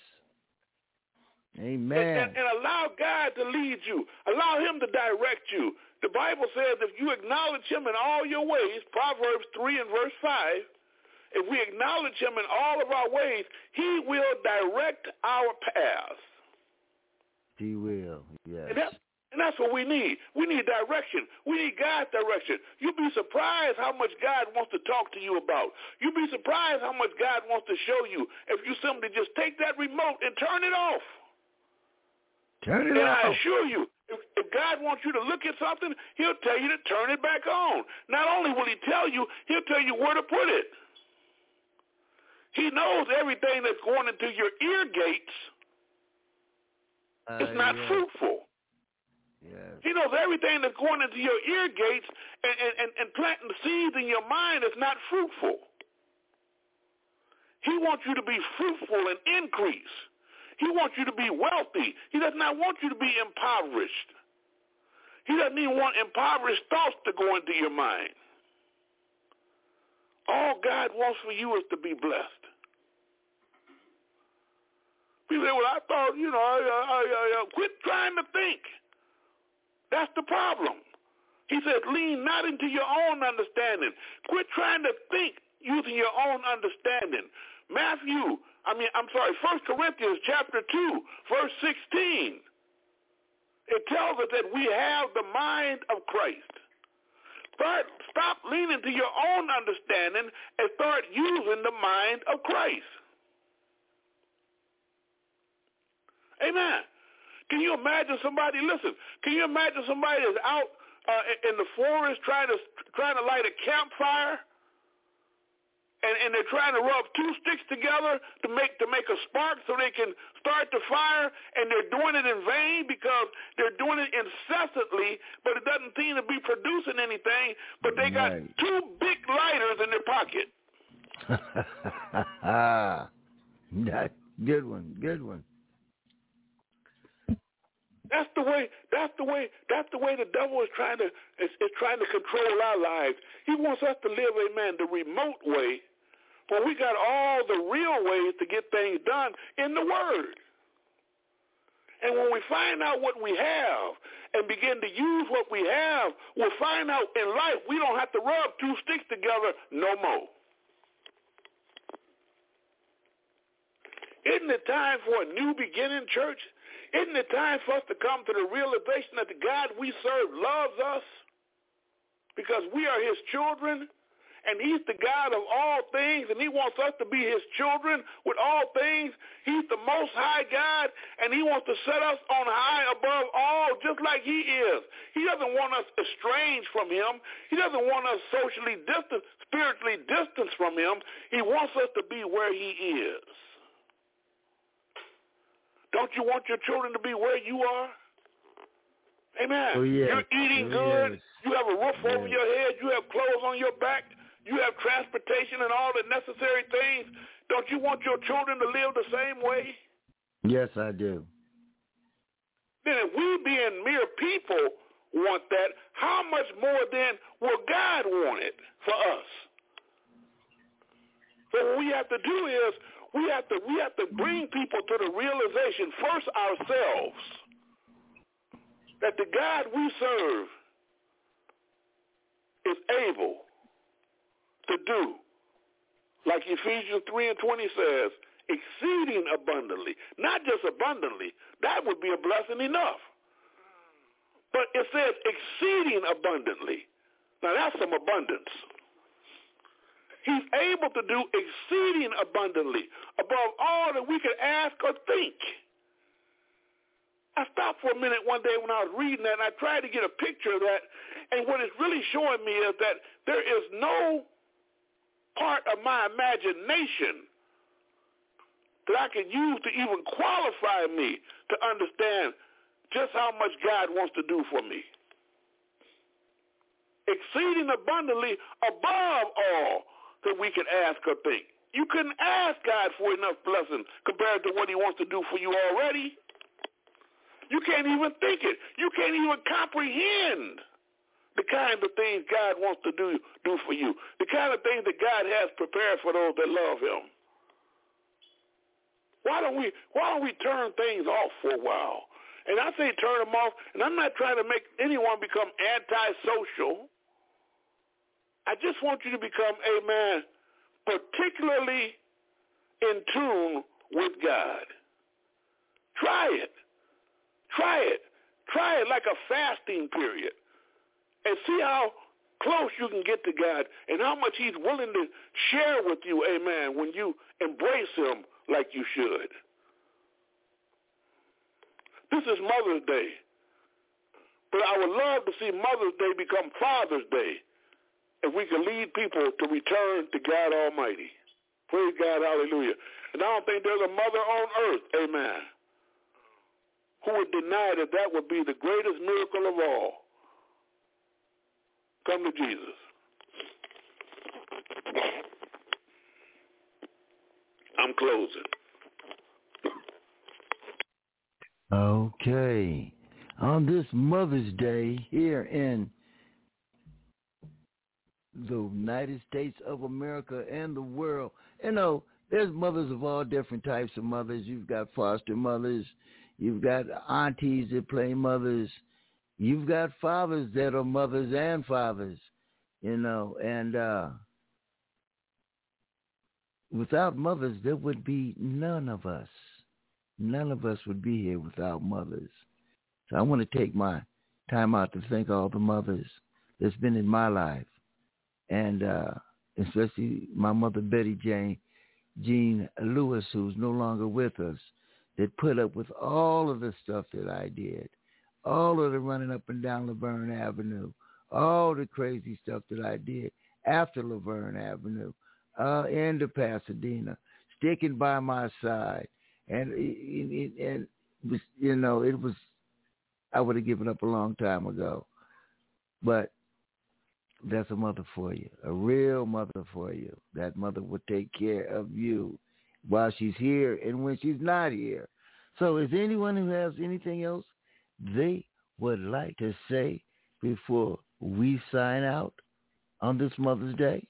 Amen. And, and, and, allow God to lead you. Allow him to direct you. The Bible says if you acknowledge him in all your ways, Proverbs 3 and verse 5, if we acknowledge him in all of our ways, he will direct our paths. He will, yes. And that's, and that's what we need. We need direction. We need God's direction. You'll be surprised how much God wants to talk to you about. You'll be surprised how much God wants to show you if you simply just take that remote and turn it off. Turn it off. and off. I assure you, if, if God wants you to look at something, he'll tell you to turn it back on. Not only will he tell you, he'll tell you where to put it. He knows everything that's going into your ear gates uh, is not yes. fruitful. Yes. He knows everything that's going into your ear gates and, and, and, and planting seeds in your mind is not fruitful. He wants you to be fruitful and increase. He wants you to be wealthy. He does not want you to be impoverished. He doesn't even want impoverished thoughts to go into your mind. All God wants for you is to be blessed. People say, well, I thought, you know, I, I, I, I, quit trying to think. That's the problem. He says, lean not into your own understanding. Quit trying to think using your own understanding. Matthew, I mean, I'm sorry, First Corinthians chapter 2, verse 16. It tells us that we have the mind of Christ. Start, stop leaning to your own understanding and start using the mind of Christ. Amen. Can you imagine somebody? Listen. Can you imagine somebody that's out uh, in the forest trying to trying to light a campfire, and, and they're trying to rub two sticks together to make to make a spark so they can start the fire, and they're doing it in vain because they're doing it incessantly, but it doesn't seem to be producing anything. But they got Right. two big lighters in their pocket. good one, good one. That's the way. That's the way. That's the way the devil is trying to is, is trying to control our lives. He wants us to live, amen, the remote way, but we got all the real ways to get things done in the Word. And when we find out what we have and begin to use what we have, we'll find out in life we don't have to rub two sticks together no more. Isn't it time for a new beginning, church? Isn't it time for us to come to the realization that the God we serve loves us because we are his children and he's the God of all things and he wants us to be his children with all things. He's the most high God and he wants to set us on high above all just like he is. He doesn't want us estranged from him. He doesn't want us socially distant, spiritually distanced from him. He wants us to be where he is. Don't you want your children to be where you are? Amen. Oh. You're eating oh, good. Yes. You have a roof yes. over your head. You have clothes on your back. You have transportation and all the necessary things. Don't you want your children to live the same way? Yes, I do. Then if we being mere people want that, how much more then will God want it for us? So what we have to do is we have to we have to bring people to the realization first ourselves that the God we serve is able to do, like Ephesians 3 and 20 says, exceeding abundantly. Not just abundantly. That would be a blessing enough. But it says exceeding abundantly. Now that's some abundance. He's able to do exceeding abundantly above all that we could ask or think. I stopped for a minute one day when I was reading that and I tried to get a picture of that. And what it's really showing me is that there is no part of my imagination that I can use to even qualify me to understand just how much God wants to do for me. Exceeding abundantly above all that we can ask or think. You couldn't ask God for enough blessing compared to what he wants to do for you already. You can't even think it. You can't even comprehend the kind of things God wants to do do for you. The kind of things that God has prepared for those that love him. Why don't we why don't we turn things off for a while? And I say turn them off, and I'm not trying to make anyone become antisocial. I just want you to become, amen, particularly in tune with God. Try it. Try it. Try it like a fasting period and see how close you can get to God and how much he's willing to share with you, amen, when you embrace him like you should. This is Mother's Day. But I would love to see Mother's Day become Father's Day if we can lead people to return to God Almighty. Praise God, hallelujah. And I don't think there's a mother on earth, amen, who would deny that that would be the greatest miracle of all. Come to Jesus. I'm closing. Okay. On this Mother's Day here in the United States of America and the world. You know, there's mothers of all different types of mothers. You've got foster mothers. You've got aunties that play mothers. You've got fathers that are mothers and fathers, you know, and uh without mothers there would be none of us. None of us would be here without mothers. So I want to take my time out to thank all the mothers that's been in my life and uh, especially my mother Betty Jane Jean Lewis, who's no longer with us, that put up with all of the stuff that I did, all of the running up and down Laverne Avenue, all the crazy stuff that I did after Laverne Avenue, uh, into Pasadena, sticking by my side, and and, and you know it was I would have given up a long time ago, but that's a mother for you, a real mother for you. That mother will take care of you while she's here and when she's not here. So is anyone who has anything else they would like to say before we sign out on this Mother's Day?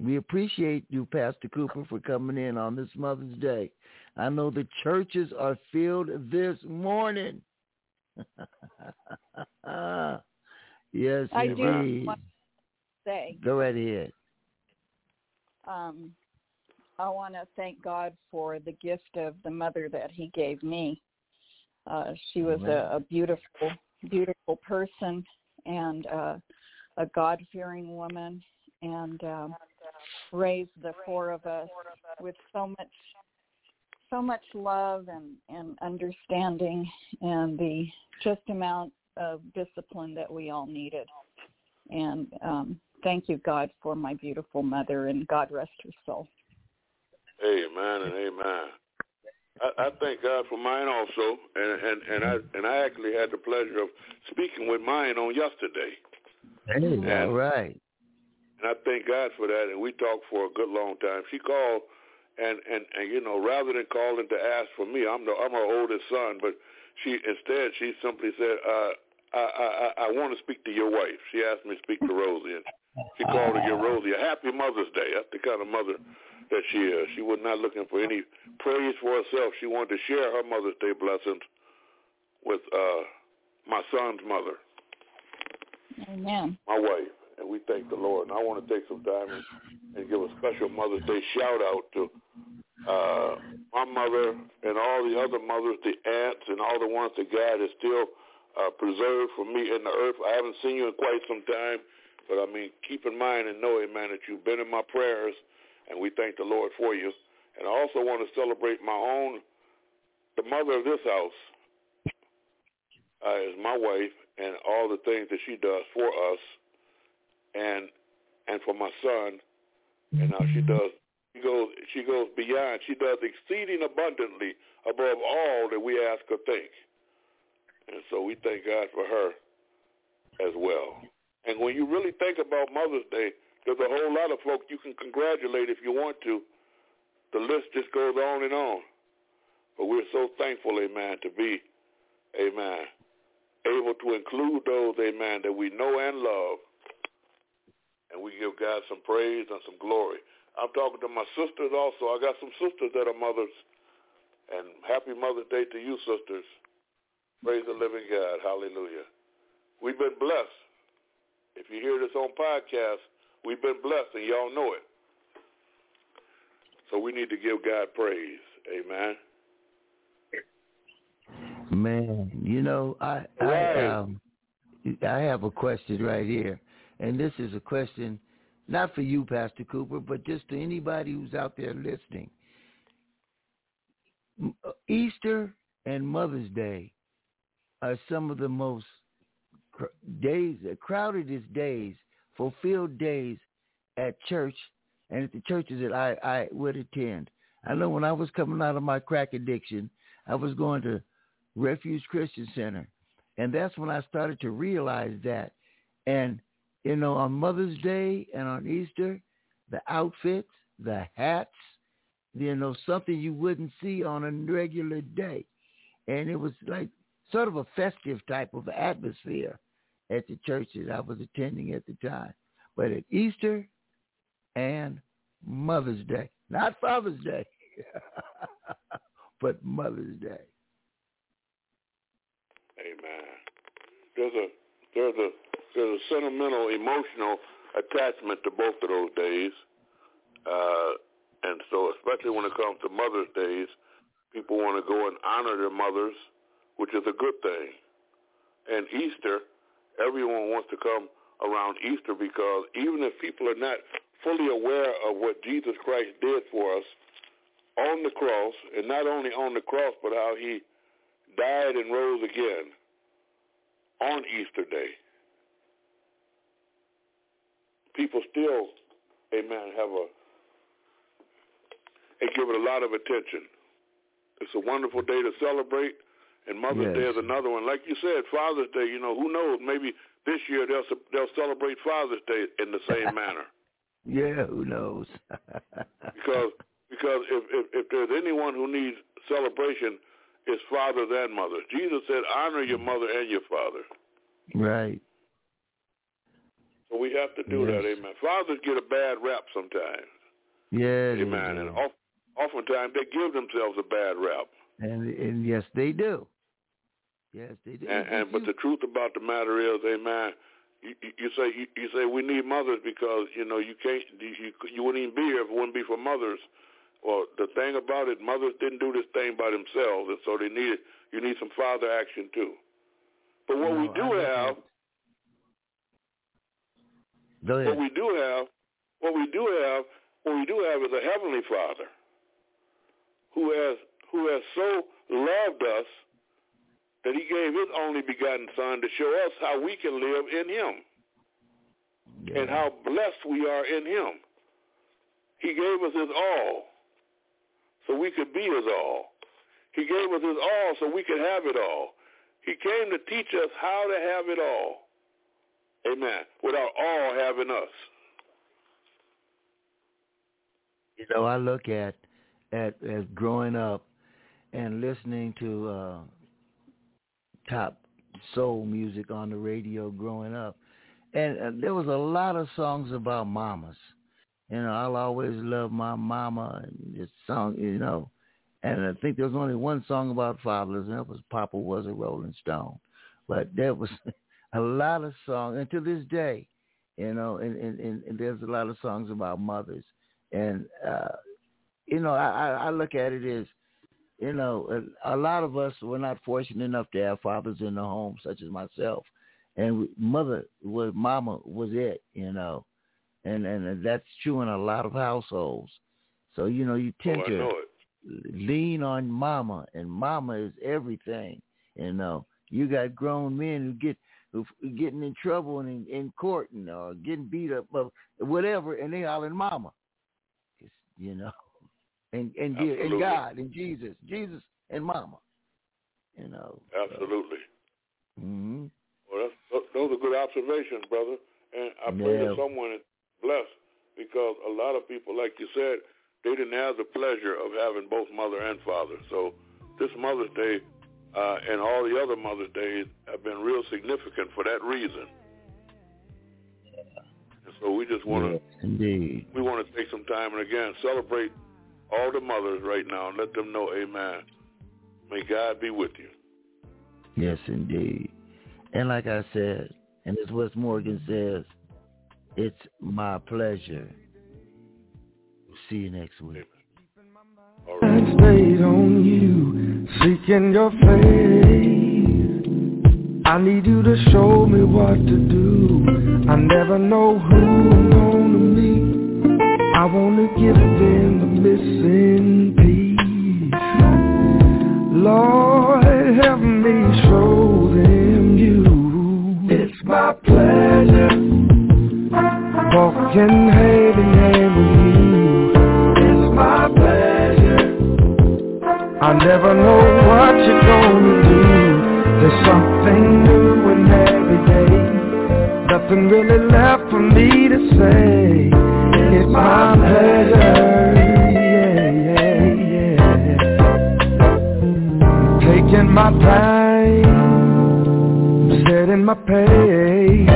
We appreciate you, Pastor Cooper, for coming in on this Mother's Day. I know the churches are filled this morning. yes, I indeed. do say. Go right ahead. Um, I want to thank God for the gift of the mother that He gave me. Uh, she was a, a beautiful, beautiful person and uh, a God-fearing woman, and um, raised the four of us with so much, so much love and and understanding, and the just amount of discipline that we all needed. And um, thank you, God, for my beautiful mother, and God rest her soul. Amen and amen. I, I thank God for mine also, and and and I and I actually had the pleasure of speaking with mine on yesterday. Hey, all right. And I thank God for that. And we talked for a good long time. She called, and and and you know, rather than calling to ask for me, I'm the I'm her oldest son, but she instead she simply said, uh, I I I want to speak to your wife. She asked me to speak to Rosie, and she called to give Rosie a happy Mother's Day. That's the kind of mother that she is. She was not looking for any praise for herself. She wanted to share her Mother's Day blessings with uh my son's mother, Amen. my wife, and we thank the Lord. And I want to take some time and, and give a special Mother's Day shout out to uh, my mother and all the other mothers, the aunts, and all the ones that God has still uh, preserved for me in the earth. I haven't seen you in quite some time, but I mean, keep in mind and know, amen, that you've been in my prayers, and we thank the Lord for you. And I also want to celebrate my own, the mother of this house, uh, is my wife, and all the things that she does for us, and and for my son, and now she does. She goes. She goes beyond. She does exceeding abundantly above all that we ask or think. And so we thank God for her as well. And when you really think about Mother's Day, there's a whole lot of folks you can congratulate if you want to. The list just goes on and on. But we're so thankful, amen, to be, amen, able to include those, amen, that we know and love. And we give God some praise and some glory. I'm talking to my sisters also. I got some sisters that are mothers. And happy Mother's Day to you, sisters. Praise the living God. Hallelujah. We've been blessed. If you hear this on podcast, we've been blessed, and y'all know it. So we need to give God praise. Amen. Man, you know, I Right. I um I have a question right here. And this is a question not for you, Pastor Cooper, but just to anybody who's out there listening. Uh, Easter and Mother's Day are some of the most days, the crowdedest days, fulfilled days at church and at the churches that I, I would attend. I know when I was coming out of my crack addiction, I was going to Refuge Christian Center. And that's when I started to realize that. And, you know, on Mother's Day and on Easter, the outfits, the hats, you know, something you wouldn't see on a regular day. And it was like sort of a festive type of atmosphere at the church that I was attending at the time. But at Easter and Mother's Day, not Father's Day, but Mother's Day. Amen. There's a there's a there's a sentimental, emotional attachment to both of those days, uh, and so especially when it comes to Mother's Days, people want to go and honor their mothers, which is a good thing. And Easter, everyone wants to come around Easter because even if people are not fully aware of what Jesus Christ did for us on the cross, and not only on the cross, but how he died and rose again on Easter Day. People still, amen, have a, they give it a lot of attention. It's a wonderful day to celebrate, And Mother's Yes. Day is another one. Like you said, Father's Day. You know, who knows? Maybe this year they'll they'll celebrate Father's Day in the same manner. Yeah, who knows? Because because if, if if there's anyone who needs celebration, it's fathers and mothers. Jesus said, "Honor your mother and your father." right. So we have to do that. Yes. Amen. Fathers get a bad rap sometimes. Yeah. Amen. And oft, oftentimes they give themselves a bad rap. And and yes, they do. Yes, they do. And, and but the truth about the matter is, amen. You, you say you, you say we need mothers because you know you can't you, you wouldn't even be here if it wouldn't be for mothers. Well, the thing about it, mothers didn't do this thing by themselves, and so they needed you need some father action too. But what No, we do have, what we do have, what we do have, what we do have is a heavenly Father who has who has so loved us that he gave his only begotten Son to show us how we can live in him Yeah. and how blessed we are in him. He gave us his all so we could be his all. He gave us his all so we could have it all. He came to teach us how to have it all. Amen. Without all having us. you know, I look at at as growing up and listening to uh top soul music on the radio growing up. And uh, there was a lot of songs about mamas. You know, I'll always love my mama and this song, you know. And I think there was only one song about fathers, and that was Papa Was a Rolling Stone. But there was a lot of songs, and to this day, you know, and, and, and, and there's a lot of songs about mothers. And, uh, you know, I, I look at it as, you know, a, lot of us were not fortunate enough to have fathers in the home, such as myself. And mother was, mama was it, you know. And, and that's true in a lot of households. So, you know, you Oh, tend I to lean on mama and mama is everything you know you got grown men who get who getting in trouble and in, in court and or getting beat up or whatever and they hollering mama it's, you know and and and god and jesus jesus and mama you know Absolutely. hmm Well, that's, those are good observations, brother. And I pray Yeah. that someone is blessed because a lot of people, like you said, they didn't have the pleasure of having both mother and father. So this Mother's Day uh, and all the other Mother's Days have been real significant for that reason. And so we just want to yes, indeed we want to take some time and again celebrate all the mothers right now and let them know, Amen. May God be with you. yes indeed and like i said and as wes morgan says it's my pleasure see you next week All I stayed on you, seeking your face. I need you to show me what to do. I never know who I'm gonna meet. I wanna give them the missing piece. Lord, help me show them you. It's my pleasure, walking hand in hand with you. It's my pleasure. I never know what you're gonna do. There's something new in every day. Nothing really left for me to say. It's my pleasure. Yeah, yeah, yeah. Taking my time, setting my pace.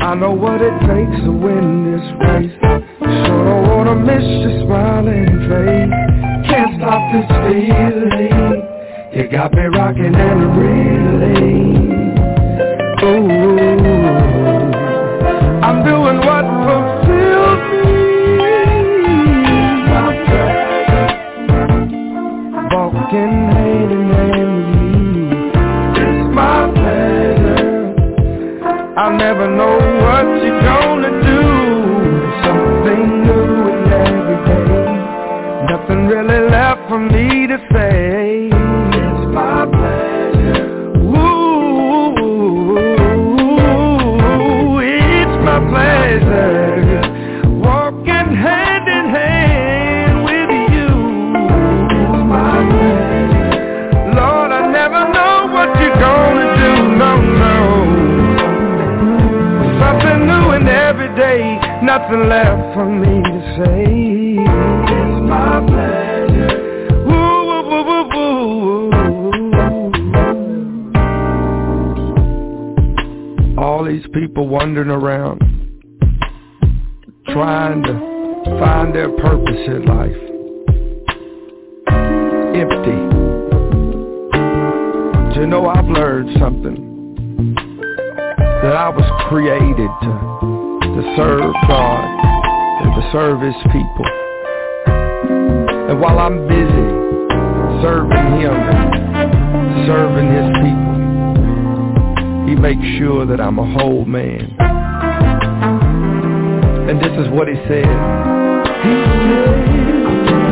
I know what it takes to win this race. Sure don't wanna miss your smiling face. Can't stop this feeling. You got me rocking and reeling. Ooh, nothing left for me to say. It's my pleasure. Woo, woo, woo. All these people wandering around, trying to find their purpose in life. Empty. But you know, I've learned something. That I was created to to serve God his people. And while I'm busy serving him serving his people, he makes sure that I'm a whole man. And this is what he said. He said,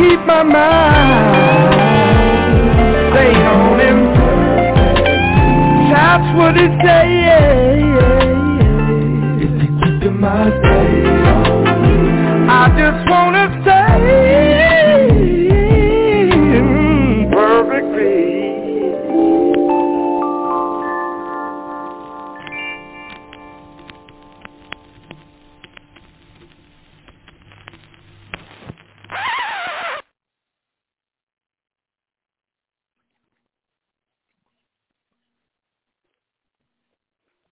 keep my mind stayed on him, that's what it says.